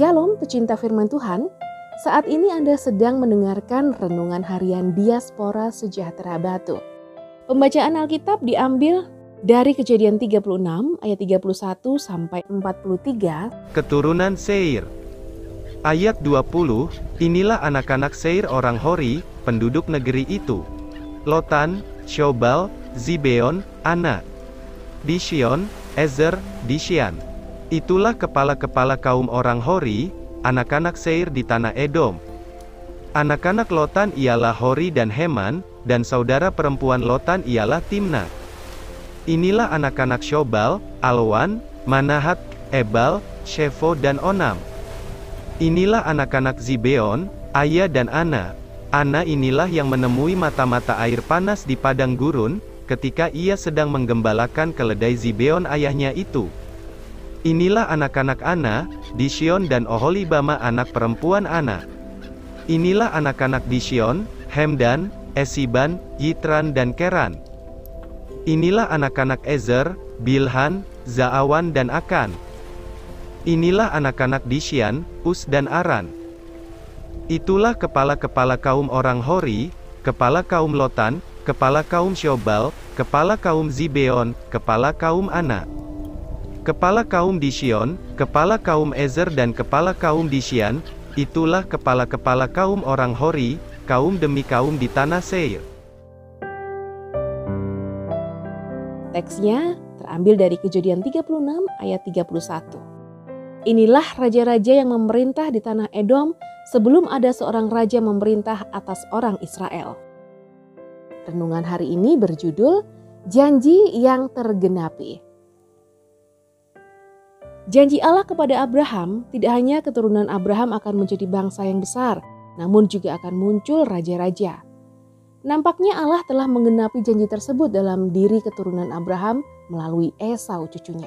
Shalom pecinta firman Tuhan, saat ini Anda sedang mendengarkan Renungan Harian Diaspora Sejahtera Batu. Pembacaan Alkitab diambil dari kejadian 36 ayat 31 sampai 43. Keturunan Seir Ayat 20, inilah anak-anak Seir orang Hori, penduduk negeri itu. Lotan, Shobal, Zibeon, Ana. Dishion, Ezer, Dishian. Itulah kepala-kepala kaum orang Hori, anak-anak Seir di tanah Edom. Anak-anak Lotan ialah Hori dan Heman, dan saudara perempuan Lotan ialah Timna. Inilah anak-anak Shobal, Alwan, Manahat, Ebal, Shefo dan Onam. Inilah anak-anak Zibeon, Aya dan Ana. Ana inilah yang menemui mata-mata air panas di padang gurun, ketika ia sedang menggembalakan keledai Zibeon ayahnya itu. Inilah anak-anak Ana, Dishion dan Oholibama anak perempuan Ana. Inilah anak-anak Dishion, Hemdan, Esiban, Yitran dan Keran. Inilah anak-anak Ezer, Bilhan, Zaawan dan Akan. Inilah anak-anak Dishian, Us dan Aran. Itulah kepala-kepala kaum orang Hori, kepala kaum Lotan, kepala kaum Shobal, kepala kaum Zibeon, kepala kaum Ana. Kepala kaum Dishion, kepala kaum Ezer dan kepala kaum Dishian, itulah kepala-kepala kaum orang Hori, kaum demi kaum di tanah Seir. Teksnya terambil dari kejadian 36 ayat 31. Inilah raja-raja yang memerintah di tanah Edom sebelum ada seorang raja memerintah atas orang Israel. Renungan hari ini berjudul Janji yang Tergenapi. Janji Allah kepada Abraham tidak hanya keturunan Abraham akan menjadi bangsa yang besar, namun juga akan muncul raja-raja. Nampaknya Allah telah menggenapi janji tersebut dalam diri keturunan Abraham melalui Esau cucunya.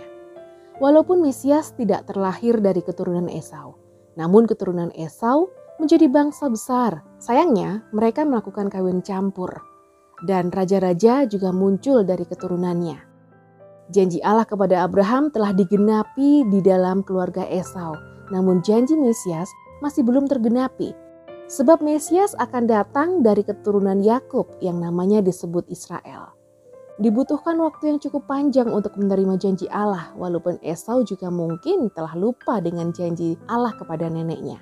Walaupun Mesias tidak terlahir dari keturunan Esau, namun keturunan Esau menjadi bangsa besar. Sayangnya, mereka melakukan kawin campur, dan raja-raja juga muncul dari keturunannya. Janji Allah kepada Abraham telah digenapi di dalam keluarga Esau, namun janji Mesias masih belum tergenapi. Sebab Mesias akan datang dari keturunan Yakub yang namanya disebut Israel. Dibutuhkan waktu yang cukup panjang untuk menerima janji Allah, walaupun Esau juga mungkin telah lupa dengan janji Allah kepada neneknya.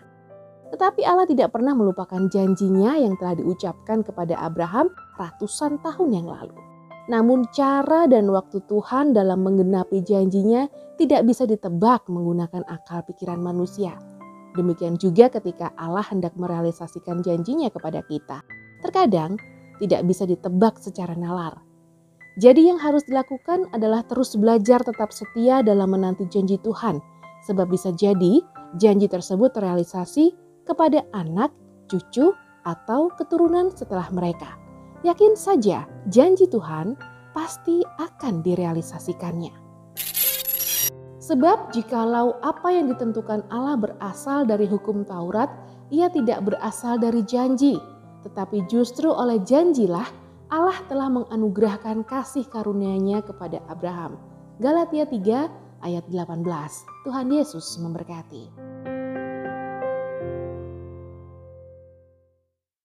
Tetapi Allah tidak pernah melupakan janjinya yang telah diucapkan kepada Abraham ratusan tahun yang lalu. Namun cara dan waktu Tuhan dalam menggenapi janjinya tidak bisa ditebak menggunakan akal pikiran manusia. Demikian juga ketika Allah hendak merealisasikan janjinya kepada kita. Terkadang tidak bisa ditebak secara nalar. Jadi yang harus dilakukan adalah terus belajar tetap setia dalam menanti janji Tuhan. Sebab bisa jadi janji tersebut terrealisasi kepada anak, cucu, atau keturunan setelah mereka. Yakin saja janji Tuhan pasti akan direalisasikannya. Sebab jikalau apa yang ditentukan Allah berasal dari hukum Taurat, ia tidak berasal dari janji, tetapi justru oleh janjilah Allah telah menganugerahkan kasih karunia-Nya kepada Abraham. Galatia 3 ayat 18. Tuhan Yesus memberkati.